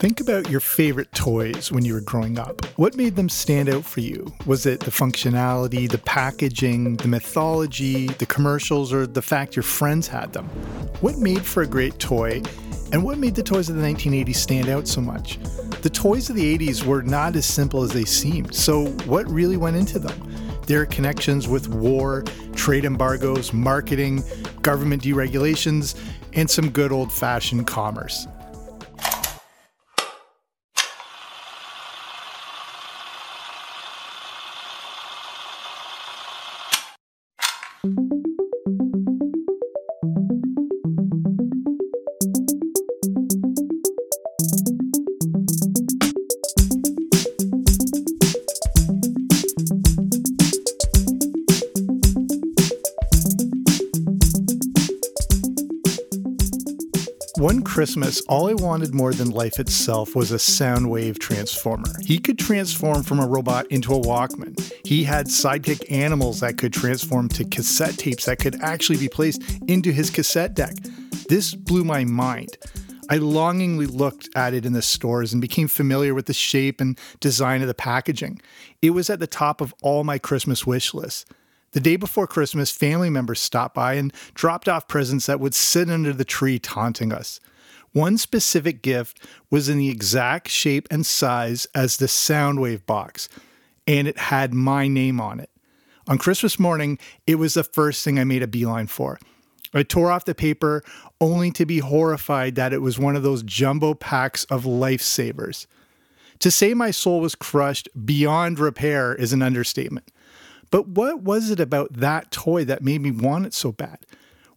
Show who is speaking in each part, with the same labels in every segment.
Speaker 1: Think about your favorite toys when you were growing up. What made them stand out for you? Was it the functionality, the packaging, the mythology, the commercials, or the fact your friends had them? What made for a great toy, and what made the toys of the 1980s stand out so much? The toys of the 80s were not as simple as they seemed, so what really went into them? Their connections with war, trade embargoes, marketing, government deregulations, and some good old fashioned commerce. Christmas, all I wanted more than life itself was a Soundwave transformer. He could transform from a robot into a Walkman. He had sidekick animals that could transform to cassette tapes that could actually be placed into his cassette deck. This blew my mind. I longingly looked at it in the stores and became familiar with the shape and design of the packaging. It was at the top of all my Christmas wish lists. The day before Christmas, family members stopped by and dropped off presents that would sit under the tree taunting us. One specific gift was in the exact shape and size as the Soundwave box, and it had my name on it. On Christmas morning, it was the first thing I made a beeline for. I tore off the paper only to be horrified that it was one of those jumbo packs of lifesavers. To say my soul was crushed beyond repair is an understatement. But what was it about that toy that made me want it so bad?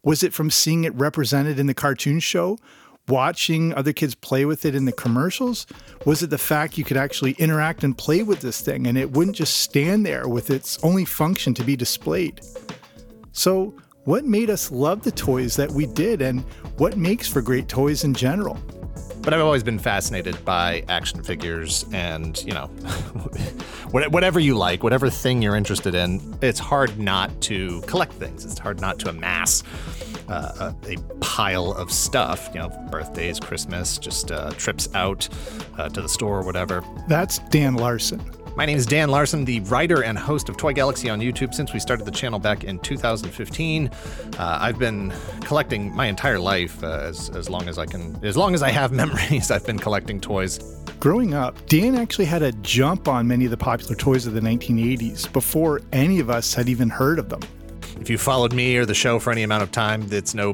Speaker 1: Was it from seeing it represented in the cartoon show? Watching other kids play with it in the commercials? Was it the fact you could actually interact and play with this thing and it wouldn't just stand there with its only function to be displayed? So, what made us love the toys that we did and what makes for great toys in general?
Speaker 2: But I've always been fascinated by action figures and, you know, whatever you like, whatever thing you're interested in, it's hard not to collect things. It's hard not to amass uh, a, a, pile of stuff, you know, birthdays, Christmas, just uh, trips out uh, to the store or whatever.
Speaker 1: That's Dan Larson.
Speaker 2: My name is Dan Larson, the writer and host of Toy Galaxy on YouTube since we started the channel back in 2015. Uh, I've been collecting my entire life uh, as, as long as I can, as long as I have memories, I've been collecting toys.
Speaker 1: Growing up, Dan actually had a jump on many of the popular toys of the 1980s before any of us had even heard of them.
Speaker 2: If you followed me or the show for any amount of time, it's no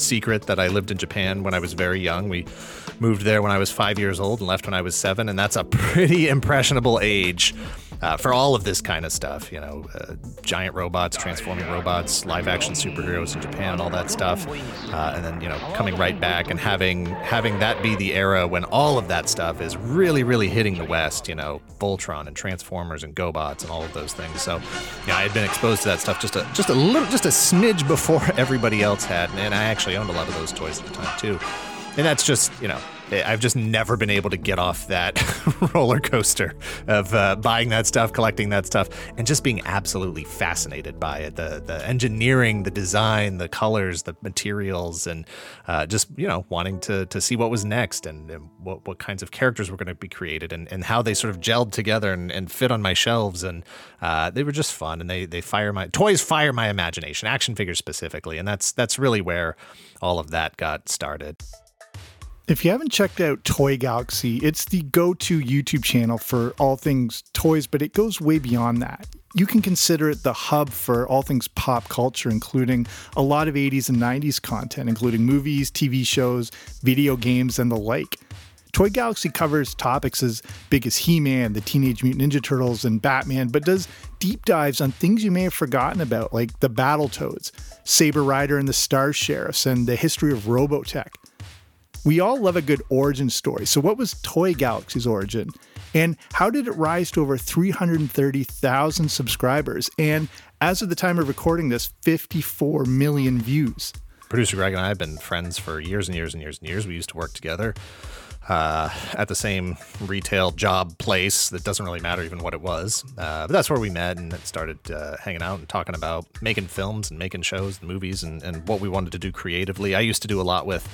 Speaker 2: secret that I lived in Japan when I was very young. We moved there when I was five years old and left when I was seven, and that's a pretty impressionable age uh, for all of this kind of stuff. You know, uh, giant robots, transforming robots, live action superheroes in Japan, all that stuff, uh, and then you know coming right back and having having that be the era when all of that stuff is really really hitting the West. You know, Voltron and Transformers and GoBots and all of those things. So, yeah, I had been exposed to that stuff just a just a little just a smidge before everybody else had, and I actually owned a lot of those toys at the time too. And that's just you know I've just never been able to get off that roller coaster of uh, buying that stuff, collecting that stuff, and just being absolutely fascinated by it. The the engineering, the design, the colors, the materials, and uh, just you know wanting to to see what was next and, and what what kinds of characters were going to be created and, and how they sort of gelled together and, and fit on my shelves. And uh, they were just fun and they they fire my toys fire my imagination, action figures specifically, and that's that's really where all of that got started.
Speaker 1: If you haven't checked out Toy Galaxy, it's the go to YouTube channel for all things toys, but it goes way beyond that. You can consider it the hub for all things pop culture, including a lot of 80s and 90s content, including movies, TV shows, video games, and the like. Toy Galaxy covers topics as big as He Man, the Teenage Mutant Ninja Turtles, and Batman, but does deep dives on things you may have forgotten about, like the Battletoads, Saber Rider and the Star Sheriffs, and the history of Robotech. We all love a good origin story. So, what was Toy Galaxy's origin? And how did it rise to over 330,000 subscribers? And as of the time of recording this, 54 million views.
Speaker 2: Producer Greg and I have been friends for years and years and years and years. We used to work together uh, at the same retail job place that doesn't really matter even what it was. Uh, but that's where we met and started uh, hanging out and talking about making films and making shows and movies and, and what we wanted to do creatively. I used to do a lot with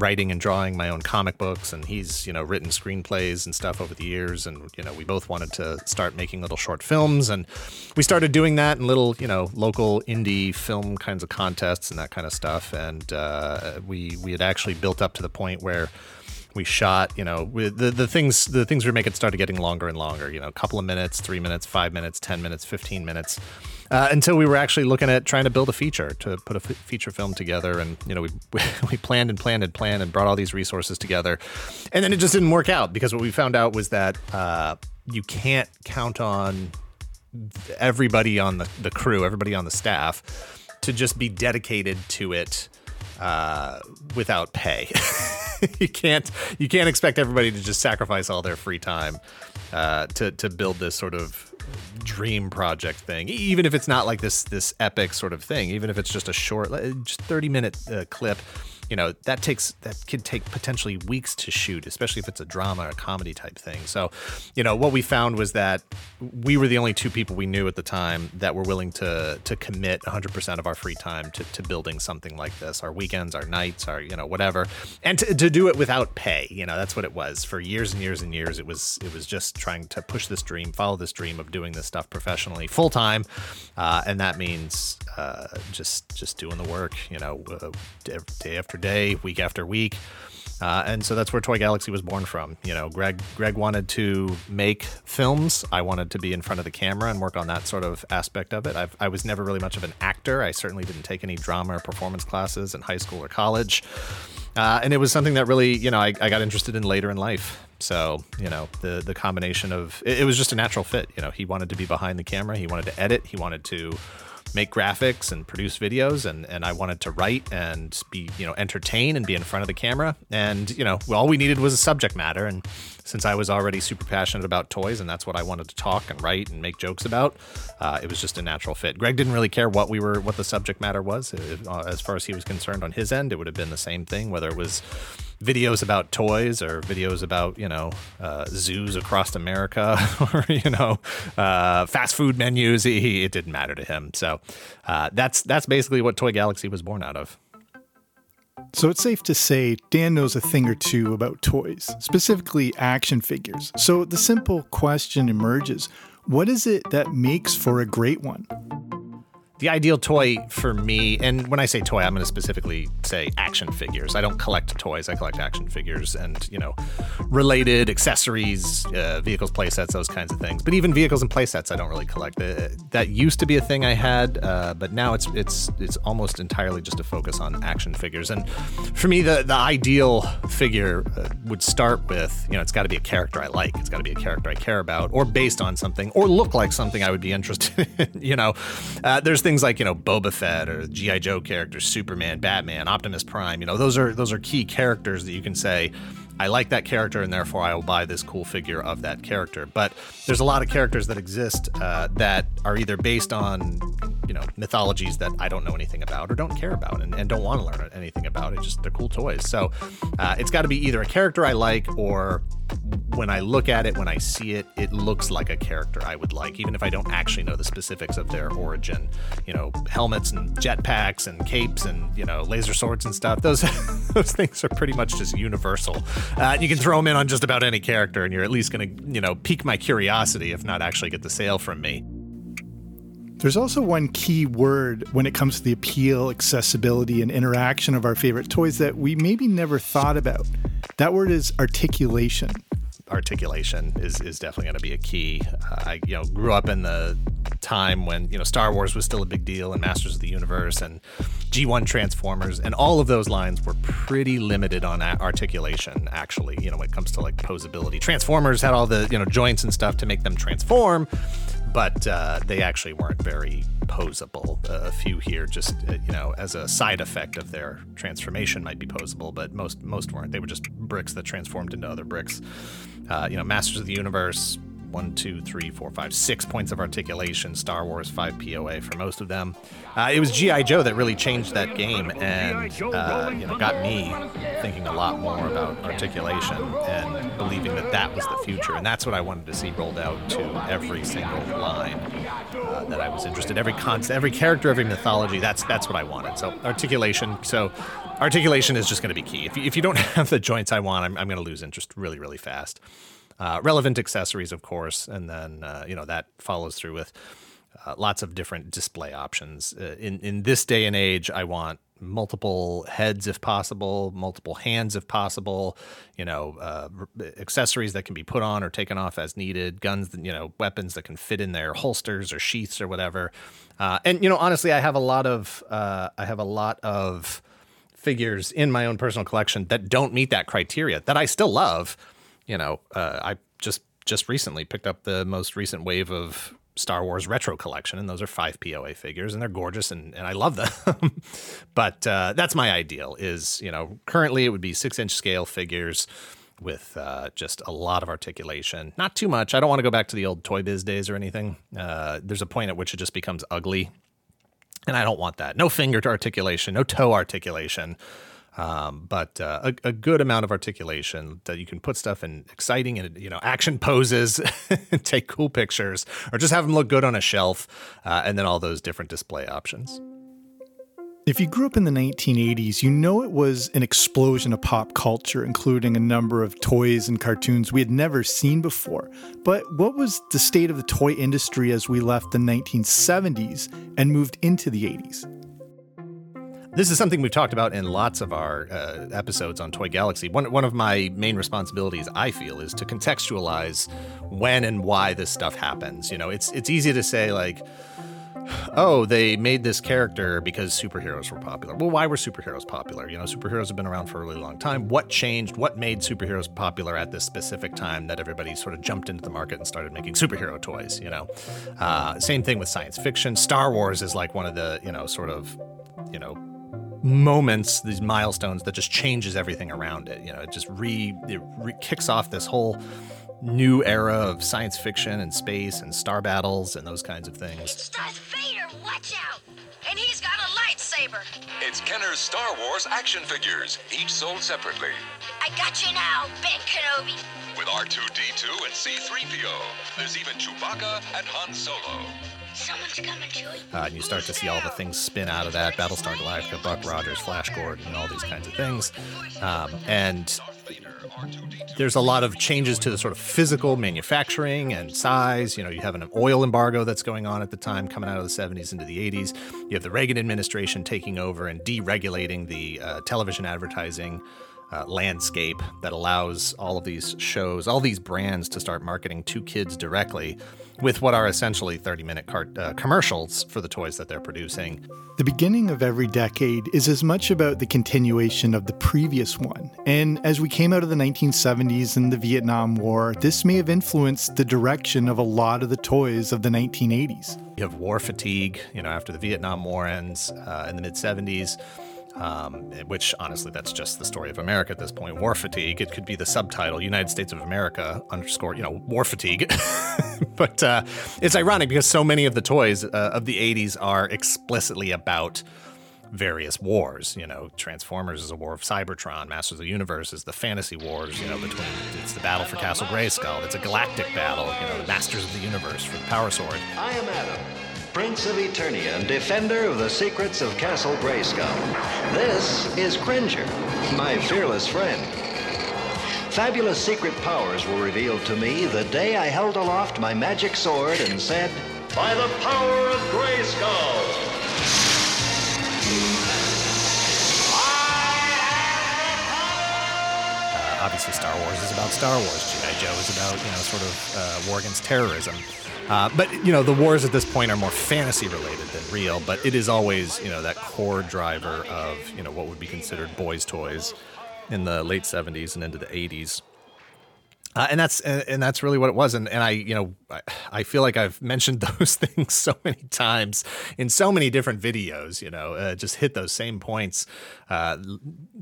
Speaker 2: writing and drawing my own comic books and he's you know written screenplays and stuff over the years and you know we both wanted to start making little short films and we started doing that in little you know local indie film kinds of contests and that kind of stuff and uh, we we had actually built up to the point where we shot you know the the things the things we were making started getting longer and longer you know a couple of minutes three minutes five minutes ten minutes 15 minutes uh, until we were actually looking at trying to build a feature to put a f- feature film together and you know we, we planned and planned and planned and brought all these resources together and then it just didn't work out because what we found out was that uh, you can't count on everybody on the, the crew everybody on the staff to just be dedicated to it uh, without pay. you can't you can't expect everybody to just sacrifice all their free time uh, to to build this sort of dream project thing. Even if it's not like this this epic sort of thing, even if it's just a short, just thirty minute uh, clip you know that takes that could take potentially weeks to shoot especially if it's a drama or a comedy type thing. So you know what we found was that we were the only two people we knew at the time that were willing to to commit 100% of our free time to, to building something like this our weekends our nights our you know whatever and to, to do it without pay. You know that's what it was. For years and years and years it was it was just trying to push this dream follow this dream of doing this stuff professionally full time uh, and that means uh, just just doing the work you know uh, day after day, week after week. Uh, and so that's where Toy Galaxy was born from. You know, Greg Greg wanted to make films. I wanted to be in front of the camera and work on that sort of aspect of it. I've, i was never really much of an actor. I certainly didn't take any drama or performance classes in high school or college. Uh, and it was something that really, you know, I, I, got interested in later in life. So, you know, the the combination of it, it was just a natural fit. You know, he wanted to be behind the camera. He wanted to edit. He wanted to make graphics and produce videos and, and I wanted to write and be, you know, entertain and be in front of the camera. And, you know, all we needed was a subject matter. And since I was already super passionate about toys and that's what I wanted to talk and write and make jokes about, uh, it was just a natural fit. Greg didn't really care what we were, what the subject matter was. Uh, as far as he was concerned on his end, it would have been the same thing, whether it was videos about toys or videos about you know uh, zoos across America or you know uh, fast food menus. He, it didn't matter to him. So uh, that's that's basically what Toy Galaxy was born out of.
Speaker 1: So it's safe to say Dan knows a thing or two about toys, specifically action figures. So the simple question emerges what is it that makes for a great one?
Speaker 2: The ideal toy for me, and when I say toy, I'm going to specifically say action figures. I don't collect toys; I collect action figures and you know, related accessories, uh, vehicles, playsets, those kinds of things. But even vehicles and playsets, I don't really collect. Uh, that used to be a thing I had, uh, but now it's it's it's almost entirely just a focus on action figures. And for me, the the ideal figure uh, would start with you know, it's got to be a character I like. It's got to be a character I care about, or based on something, or look like something I would be interested in. you know, uh, there's things things like you know Boba Fett or GI Joe characters, Superman, Batman, Optimus Prime. You know those are those are key characters that you can say. I like that character, and therefore I will buy this cool figure of that character. But there's a lot of characters that exist uh, that are either based on, you know, mythologies that I don't know anything about or don't care about and, and don't want to learn anything about. It just they're cool toys. So uh, it's got to be either a character I like or when I look at it, when I see it, it looks like a character I would like, even if I don't actually know the specifics of their origin. You know, helmets and jetpacks and capes and you know laser swords and stuff. Those those things are pretty much just universal. Uh, you can throw them in on just about any character, and you're at least going to you know pique my curiosity, if not actually get the sale from me.
Speaker 1: There's also one key word when it comes to the appeal, accessibility, and interaction of our favorite toys that we maybe never thought about. That word is articulation.
Speaker 2: Articulation is, is definitely going to be a key. Uh, I you know grew up in the time when you know Star Wars was still a big deal and Masters of the Universe and G1 Transformers and all of those lines were pretty limited on articulation actually you know when it comes to like posability Transformers had all the you know joints and stuff to make them transform but uh, they actually weren't very posable. A few here, just uh, you know, as a side effect of their transformation, might be posable, but most most weren't. They were just bricks that transformed into other bricks. Uh, you know, Masters of the Universe, one, two, three, four, five, six points of articulation. Star Wars, five POA for most of them. Uh, it was GI Joe that really changed that game, and uh, you know, got me thinking a lot more about articulation and believing that that was the future, and that's what I wanted to see rolled out to every single line uh, that I was interested. Every concept, every character, every mythology. That's that's what I wanted. So articulation. So articulation is just going to be key. If you, if you don't have the joints I want, I'm, I'm going to lose interest really, really fast. Uh, relevant accessories, of course, and then uh, you know that follows through with uh, lots of different display options. Uh, in in this day and age, I want multiple heads if possible, multiple hands if possible. You know, uh, accessories that can be put on or taken off as needed. Guns, you know, weapons that can fit in their holsters or sheaths or whatever. Uh, and you know, honestly, I have a lot of I have a lot of figures in my own personal collection that don't meet that criteria that I still love you know, uh, I just just recently picked up the most recent wave of Star Wars retro collection, and those are five POA figures, and they're gorgeous, and, and I love them. but uh, that's my ideal. Is you know, currently it would be six inch scale figures with uh, just a lot of articulation. Not too much. I don't want to go back to the old Toy Biz days or anything. Uh, there's a point at which it just becomes ugly, and I don't want that. No finger articulation, no toe articulation. Um, but uh, a, a, good amount of articulation that you can put stuff in exciting and you know action poses, take cool pictures, or just have them look good on a shelf, uh, and then all those different display options.
Speaker 1: If you grew up in the 1980s, you know it was an explosion of pop culture, including a number of toys and cartoons we had never seen before. But what was the state of the toy industry as we left the 1970s and moved into the 80s?
Speaker 2: This is something we've talked about in lots of our uh, episodes on Toy Galaxy. One, one of my main responsibilities, I feel, is to contextualize when and why this stuff happens. You know, it's it's easy to say like, oh, they made this character because superheroes were popular. Well, why were superheroes popular? You know, superheroes have been around for a really long time. What changed? What made superheroes popular at this specific time that everybody sort of jumped into the market and started making superhero toys? You know, uh, same thing with science fiction. Star Wars is like one of the you know sort of you know moments, these milestones that just changes everything around it. You know, it just re it re- kicks off this whole new era of science fiction and space and star battles and those kinds of things.
Speaker 3: It's Darth Vader, watch out! And he's got a lightsaber.
Speaker 4: It's Kenner's Star Wars action figures, each sold separately.
Speaker 3: I got you now, Ben Kenobi.
Speaker 4: With R2D2 and C3PO. There's even Chewbacca and Han Solo.
Speaker 2: Uh, and you start to see all the things spin out of that Battlestar Galactica, Buck Rogers, Flash Gordon, and all these kinds of things. Um, and there's a lot of changes to the sort of physical manufacturing and size. You know, you have an oil embargo that's going on at the time, coming out of the 70s into the 80s. You have the Reagan administration taking over and deregulating the uh, television advertising. Uh, landscape that allows all of these shows, all these brands to start marketing to kids directly with what are essentially 30 minute car- uh, commercials for the toys that they're producing.
Speaker 1: The beginning of every decade is as much about the continuation of the previous one. And as we came out of the 1970s and the Vietnam War, this may have influenced the direction of a lot of the toys of the 1980s.
Speaker 2: You have war fatigue, you know, after the Vietnam War ends uh, in the mid 70s um, which honestly, that's just the story of America at this point. War fatigue. It could be the subtitle: United States of America underscore, you know, war fatigue. but uh, it's ironic because so many of the toys uh, of the '80s are explicitly about various wars. You know, Transformers is a war of Cybertron. Masters of the Universe is the fantasy wars. You know, between it's the battle for Castle Grayskull. It's a galactic battle. You know, the Masters of the Universe for the Power Sword.
Speaker 5: I am Adam. Prince of Eternia and defender of the secrets of Castle Grayskull. This is Cringer, my fearless friend. Fabulous secret powers were revealed to me the day I held aloft my magic sword and said, By the power of Grayskull!
Speaker 2: Uh, obviously, Star Wars is about Star Wars. G.I. Joe is about, you know, sort of uh, war against terrorism. Uh, but you know, the wars at this point are more fantasy related than real. But it is always you know that core driver of you know what would be considered boys' toys in the late '70s and into the '80s. Uh, and that's and that's really what it was. And and I you know I, feel like I've mentioned those things so many times in so many different videos. You know, uh, just hit those same points: uh,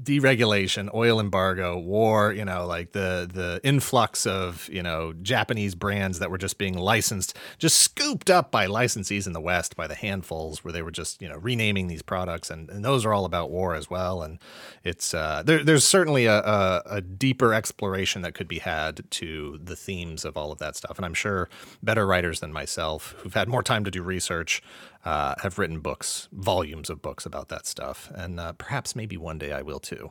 Speaker 2: deregulation, oil embargo, war. You know, like the the influx of you know Japanese brands that were just being licensed, just scooped up by licensees in the West by the handfuls, where they were just you know renaming these products, and, and those are all about war as well. And it's uh, there, there's certainly a, a, a deeper exploration that could be had to the themes of all of that stuff. And I'm sure better writers than myself, who've had more time to do research, uh, have written books, volumes of books about that stuff. And uh, perhaps maybe one day I will too.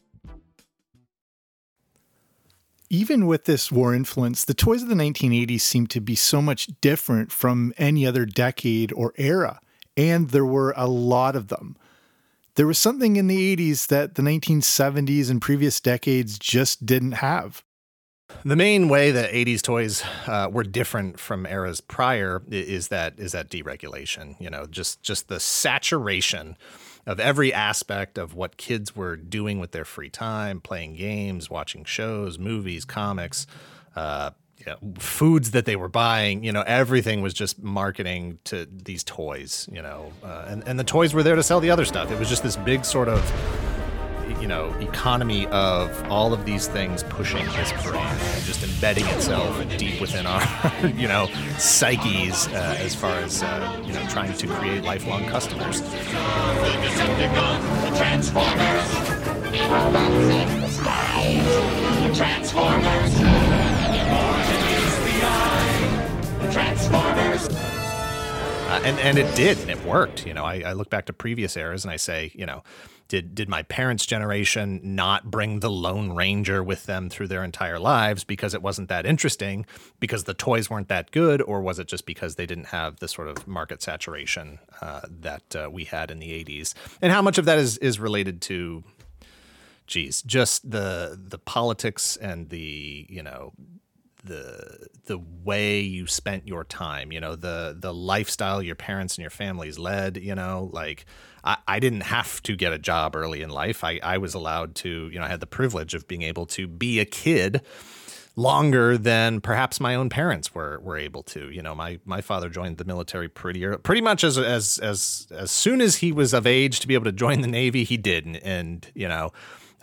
Speaker 1: Even with this war influence, the toys of the 1980s seem to be so much different from any other decade or era, and there were a lot of them. There was something in the 80s that the 1970s and previous decades just didn't have.
Speaker 2: The main way that 80s toys uh, were different from eras prior is that is that deregulation. You know, just just the saturation of every aspect of what kids were doing with their free time, playing games, watching shows, movies, comics, uh, you know, foods that they were buying. You know, everything was just marketing to these toys. You know, uh, and and the toys were there to sell the other stuff. It was just this big sort of you know economy of all of these things pushing this brand and just embedding itself deep within our you know psyches uh, as far as uh, you know trying to create lifelong customers Uh, and and it did, and it worked. You know, I, I look back to previous eras and I say, you know, did did my parents' generation not bring the Lone Ranger with them through their entire lives because it wasn't that interesting, because the toys weren't that good, or was it just because they didn't have the sort of market saturation uh, that uh, we had in the '80s? And how much of that is is related to, geez, just the the politics and the you know the the way you spent your time you know the the lifestyle your parents and your families led you know like I, I didn't have to get a job early in life. I, I was allowed to you know I had the privilege of being able to be a kid longer than perhaps my own parents were were able to. You know my my father joined the military pretty early, pretty much as as as as soon as he was of age to be able to join the navy he did and, and you know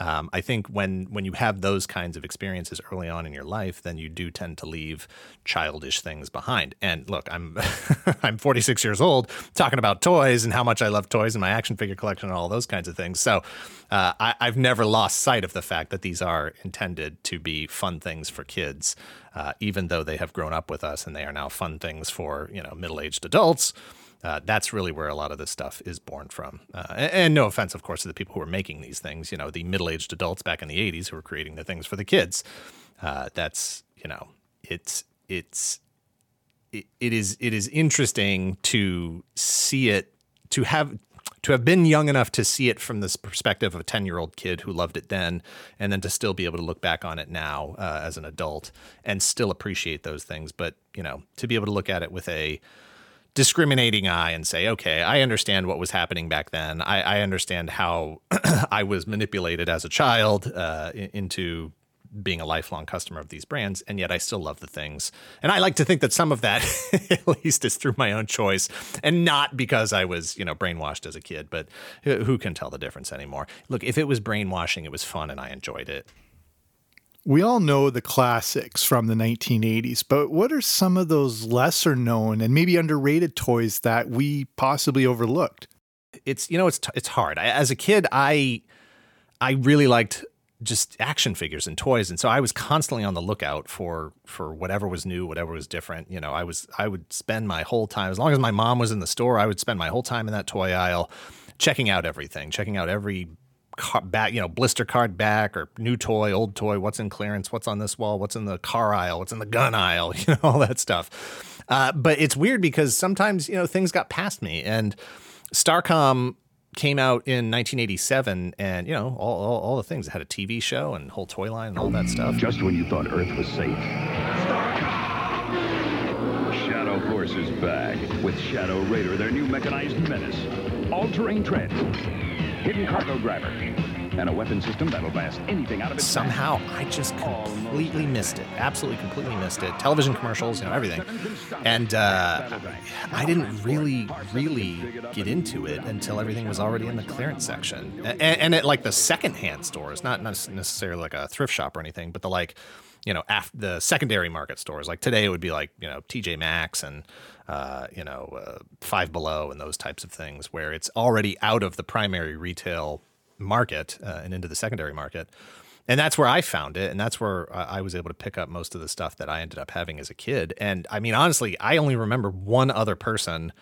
Speaker 2: um, I think when when you have those kinds of experiences early on in your life, then you do tend to leave childish things behind. And look, I'm I'm 46 years old, talking about toys and how much I love toys and my action figure collection and all those kinds of things. So uh, I, I've never lost sight of the fact that these are intended to be fun things for kids, uh, even though they have grown up with us and they are now fun things for you know middle aged adults. Uh, that's really where a lot of this stuff is born from. Uh, and, and, no offense, of course, to the people who are making these things, you know, the middle aged adults back in the 80s who were creating the things for the kids. Uh, that's, you know, it's, it's, it, is, it is interesting to see it, to have, to have been young enough to see it from this perspective of a 10 year old kid who loved it then, and then to still be able to look back on it now uh, as an adult and still appreciate those things. But, you know, to be able to look at it with a, discriminating eye and say, okay, I understand what was happening back then. I, I understand how I was manipulated as a child uh, into being a lifelong customer of these brands, and yet I still love the things. And I like to think that some of that, at least, is through my own choice, and not because I was, you know, brainwashed as a kid. But who can tell the difference anymore? Look, if it was brainwashing, it was fun, and I enjoyed it.
Speaker 1: We all know the classics from the 1980s, but what are some of those lesser known and maybe underrated toys that we possibly overlooked?
Speaker 2: It's you know it's it's hard. I, as a kid, I I really liked just action figures and toys, and so I was constantly on the lookout for for whatever was new, whatever was different. You know, I was I would spend my whole time as long as my mom was in the store, I would spend my whole time in that toy aisle, checking out everything, checking out every car, back, you know, blister card back or new toy, old toy, what's in clearance, what's on this wall, what's in the car aisle, what's in the gun aisle, you know, all that stuff. Uh, but it's weird because sometimes, you know, things got past me and Starcom came out in 1987 and, you know, all, all, all the things. It had a TV show and whole toy line and all that stuff.
Speaker 6: Just when you thought Earth was safe. Shadow Force is back with Shadow Raider, their new mechanized menace. All-terrain tread hidden cargo driver, and a weapon system that'll blast anything out of its
Speaker 2: Somehow, I just completely missed it. Absolutely, completely missed it. Television commercials, you know, everything. And uh, I didn't really, really get into it until everything was already in the clearance section, and, and at like the secondhand stores, not necessarily like a thrift shop or anything, but the like you know, af- the secondary market stores. Like today, it would be like you know TJ Maxx and uh, you know uh, Five Below and those types of things, where it's already out of the primary retail market uh, and into the secondary market. And that's where I found it, and that's where I was able to pick up most of the stuff that I ended up having as a kid. And I mean, honestly, I only remember one other person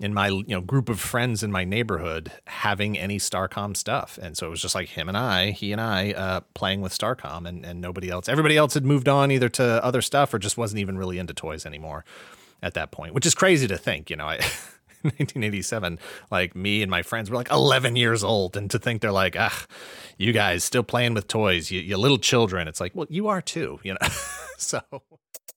Speaker 2: in my you know group of friends in my neighborhood having any Starcom stuff, and so it was just like him and I, he and I, uh, playing with Starcom, and and nobody else. Everybody else had moved on either to other stuff or just wasn't even really into toys anymore at that point, which is crazy to think. You know, I. 1987, like me and my friends were like 11 years old, and to think they're like, ah, you guys still playing with toys, you, you little children. It's like, well, you are too, you know. so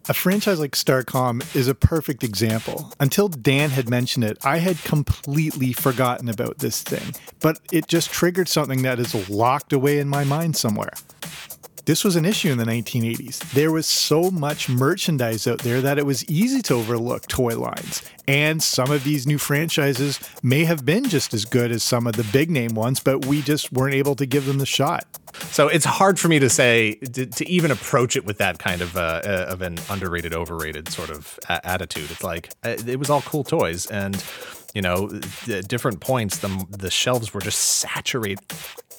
Speaker 1: a franchise like Starcom is a perfect example. Until Dan had mentioned it, I had completely forgotten about this thing, but it just triggered something that is locked away in my mind somewhere. This was an issue in the 1980s. There was so much merchandise out there that it was easy to overlook toy lines. And some of these new franchises may have been just as good as some of the big name ones, but we just weren't able to give them the shot.
Speaker 2: So it's hard for me to say to, to even approach it with that kind of uh, uh of an underrated, overrated sort of a- attitude. It's like uh, it was all cool toys, and you know, at different points the the shelves were just saturated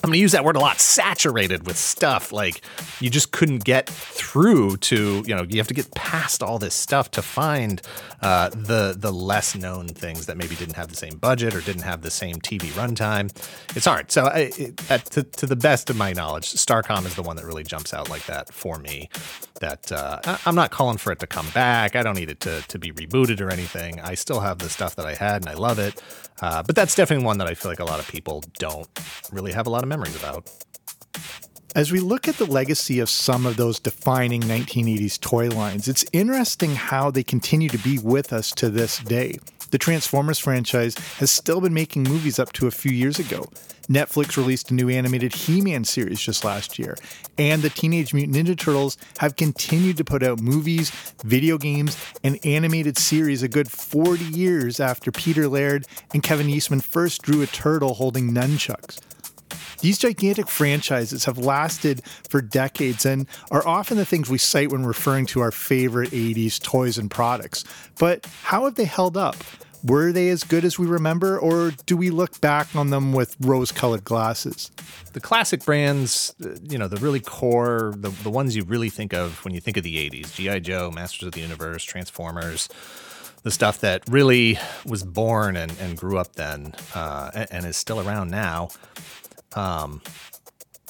Speaker 2: I'm going to use that word a lot, saturated with stuff. Like you just couldn't get through to, you know, you have to get past all this stuff to find uh, the the less known things that maybe didn't have the same budget or didn't have the same TV runtime. It's hard. So I, it, at, to, to the best of my knowledge, Starcom is the one that really jumps out like that for me. That uh, I'm not calling for it to come back. I don't need it to, to be rebooted or anything. I still have the stuff that I had and I love it. Uh, but that's definitely one that I feel like a lot of people don't really have a lot of memories about.
Speaker 1: As we look at the legacy of some of those defining 1980s toy lines, it's interesting how they continue to be with us to this day. The Transformers franchise has still been making movies up to a few years ago. Netflix released a new animated He Man series just last year, and the Teenage Mutant Ninja Turtles have continued to put out movies, video games, and animated series a good 40 years after Peter Laird and Kevin Eastman first drew a turtle holding nunchucks. These gigantic franchises have lasted for decades and are often the things we cite when referring to our favorite 80s toys and products. But how have they held up? Were they as good as we remember, or do we look back on them with rose colored glasses?
Speaker 2: The classic brands, uh, you know, the really core, the, the ones you really think of when you think of the 80s G.I. Joe, Masters of the Universe, Transformers, the stuff that really was born and, and grew up then uh, and, and, is still around now. Um,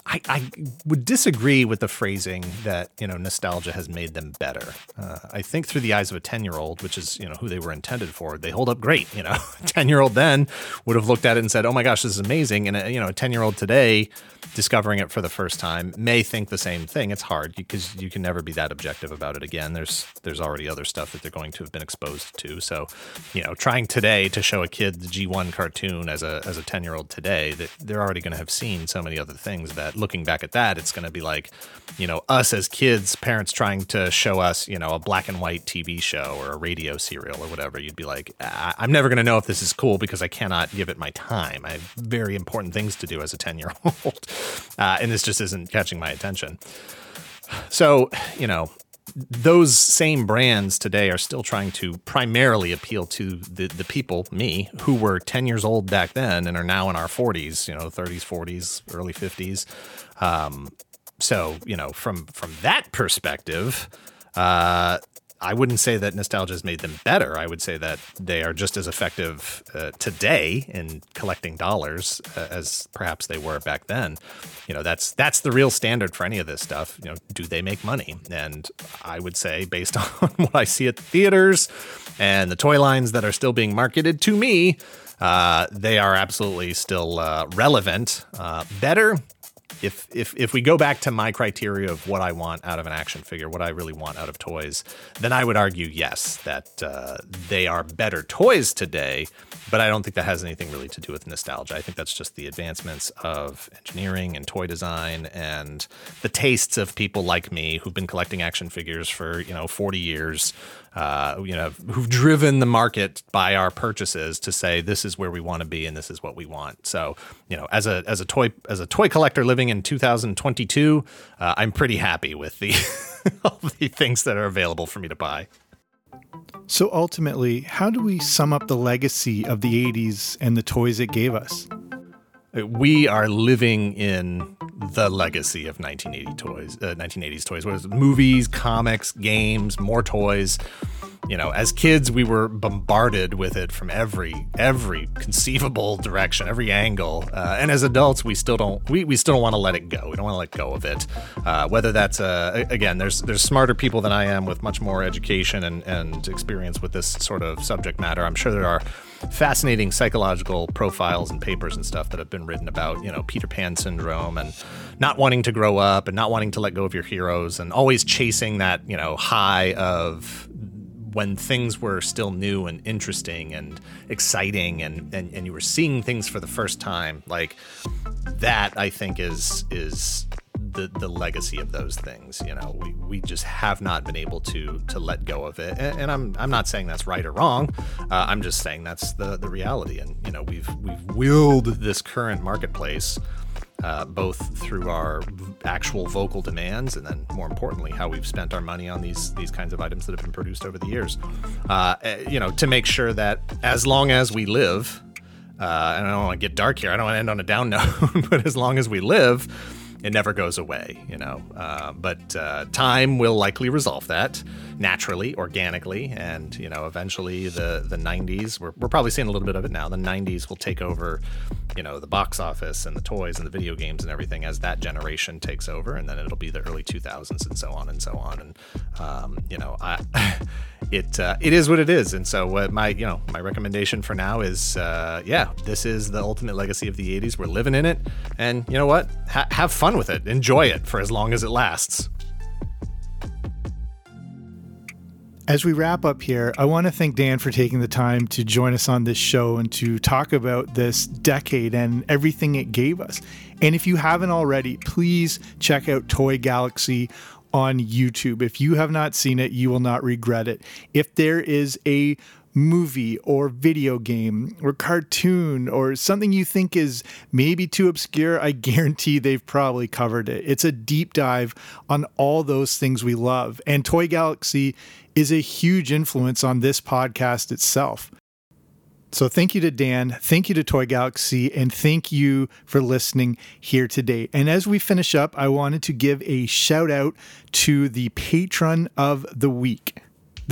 Speaker 2: I, I, would disagree with the phrasing that you know nostalgia has made them better. Uh, I think through the eyes of a ten year old, which is you know who they were intended for, they hold up great. You know, ten year old then would have looked at it and said, "Oh my gosh, this is amazing," and uh, you know a ten year old today discovering it for the first time may think the same thing. It's hard because you can never be that objective about it again. There's there's already other stuff that they're going to have been exposed to. So, you know, trying today to show a kid the G1 cartoon as a as a 10-year-old today that they're already going to have seen so many other things that looking back at that it's going to be like, you know, us as kids, parents trying to show us, you know, a black and white TV show or a radio serial or whatever. You'd be like, I'm never going to know if this is cool because I cannot give it my time. I have very important things to do as a 10-year-old uh, and this just isn't catching my attention. So, you know, those same brands today are still trying to primarily appeal to the, the people, me, who were 10 years old back then and are now in our 40s, you know, 30s, 40s, early 50s. Um, so, you know, from from that perspective, uh, I wouldn't say that nostalgia has made them better. I would say that they are just as effective uh, today in collecting dollars uh, as perhaps they were back then. You know, that's that's the real standard for any of this stuff. You know, do they make money? And I would say, based on what I see at the theaters and the toy lines that are still being marketed to me, uh, they are absolutely still uh, relevant. Uh, better if if if we go back to my criteria of what I want out of an action figure, what I really want out of toys, then I would argue yes that uh, they are better toys today. But I don't think that has anything really to do with nostalgia. I think that's just the advancements of engineering and toy design and the tastes of people like me who've been collecting action figures for you know 40 years uh, you know, who've driven the market by our purchases to say this is where we want to be and this is what we want. So, you know, as a as a toy as a toy collector living in 2022, uh, I'm pretty happy with the all the things that are available for me to buy.
Speaker 1: So ultimately, how do we sum up the legacy of the 80s and the toys it gave us?
Speaker 2: We are living in the legacy of 1980 toys, uh, 1980s toys. What is? Movies, comics, games, more toys. You know, as kids, we were bombarded with it from every every conceivable direction, every angle. Uh, and as adults, we still don't we, we still don't want to let it go. We don't want to let go of it. Uh, whether that's uh, again, there's there's smarter people than I am with much more education and and experience with this sort of subject matter. I'm sure there are fascinating psychological profiles and papers and stuff that have been written about, you know, Peter Pan syndrome and not wanting to grow up and not wanting to let go of your heroes and always chasing that, you know, high of when things were still new and interesting and exciting and, and, and you were seeing things for the first time. Like that I think is is the the legacy of those things. You know, we, we just have not been able to to let go of it. And, and I'm I'm not saying that's right or wrong. Uh, I'm just saying that's the the reality. And you know, we've we've willed this current marketplace. Uh, both through our actual vocal demands and then more importantly how we've spent our money on these these kinds of items that have been produced over the years uh, eh, you know to make sure that as long as we live uh, and I don't want to get dark here I don't want to end on a down note but as long as we live it never goes away, you know. Uh, but uh, time will likely resolve that naturally, organically, and you know, eventually the the 90s. We're, we're probably seeing a little bit of it now. The 90s will take over, you know, the box office and the toys and the video games and everything as that generation takes over, and then it'll be the early 2000s and so on and so on. And um, you know, I. it uh, it is what it is, and so my you know my recommendation for now is uh, yeah, this is the ultimate legacy of the '80s. We're living in it, and you know what? Ha- have fun with it, enjoy it for as long as it lasts.
Speaker 1: As we wrap up here, I want to thank Dan for taking the time to join us on this show and to talk about this decade and everything it gave us. And if you haven't already, please check out Toy Galaxy on YouTube. If you have not seen it, you will not regret it. If there is a movie or video game or cartoon or something you think is maybe too obscure, I guarantee they've probably covered it. It's a deep dive on all those things we love. And Toy Galaxy is a huge influence on this podcast itself. So thank you to Dan, thank you to Toy Galaxy, and thank you for listening here today. And as we finish up, I wanted to give a shout out to the patron of the week.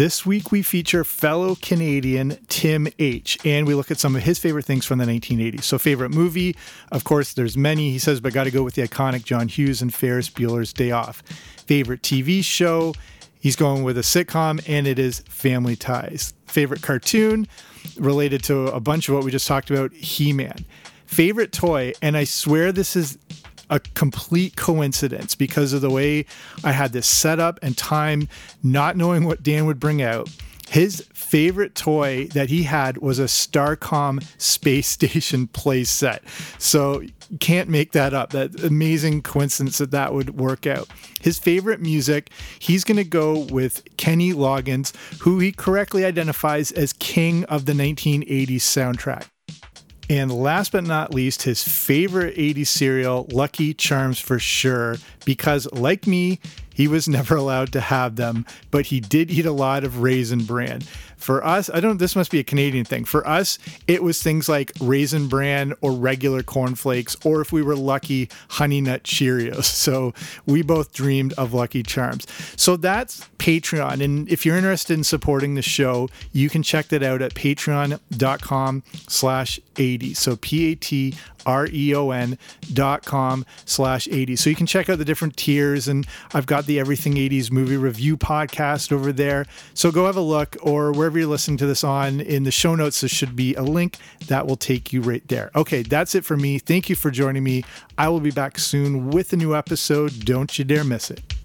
Speaker 1: This week we feature fellow Canadian Tim H, and we look at some of his favorite things from the 1980s. So, favorite movie, of course, there's many. He says, but got to go with the iconic John Hughes and Ferris Bueller's Day Off. Favorite TV show, he's going with a sitcom, and it is Family Ties. Favorite cartoon, related to a bunch of what we just talked about He Man. Favorite toy, and I swear this is a complete coincidence because of the way I had this set up and time, not knowing what Dan would bring out. His favorite toy that he had was a Starcom space station play set. So can't make that up. That amazing coincidence that that would work out. His favorite music, he's going to go with Kenny Loggins, who he correctly identifies as king of the 1980s soundtrack. And last but not least, his favorite 80s cereal, Lucky Charms for sure, because like me, he was never allowed to have them, but he did eat a lot of Raisin Bran. For us, I don't, this must be a Canadian thing. For us, it was things like Raisin Bran or regular cornflakes, or if we were lucky, Honey Nut Cheerios. So we both dreamed of Lucky Charms. So that's Patreon. And if you're interested in supporting the show, you can check that out at patreon.com slash 80. So P A T R E O N dot com slash 80. So you can check out the different tiers. And I've got the Everything 80s movie review podcast over there. So go have a look or wherever you're listening to this on in the show notes, there should be a link that will take you right there. Okay, that's it for me. Thank you for joining me. I will be back soon with a new episode. Don't you dare miss it.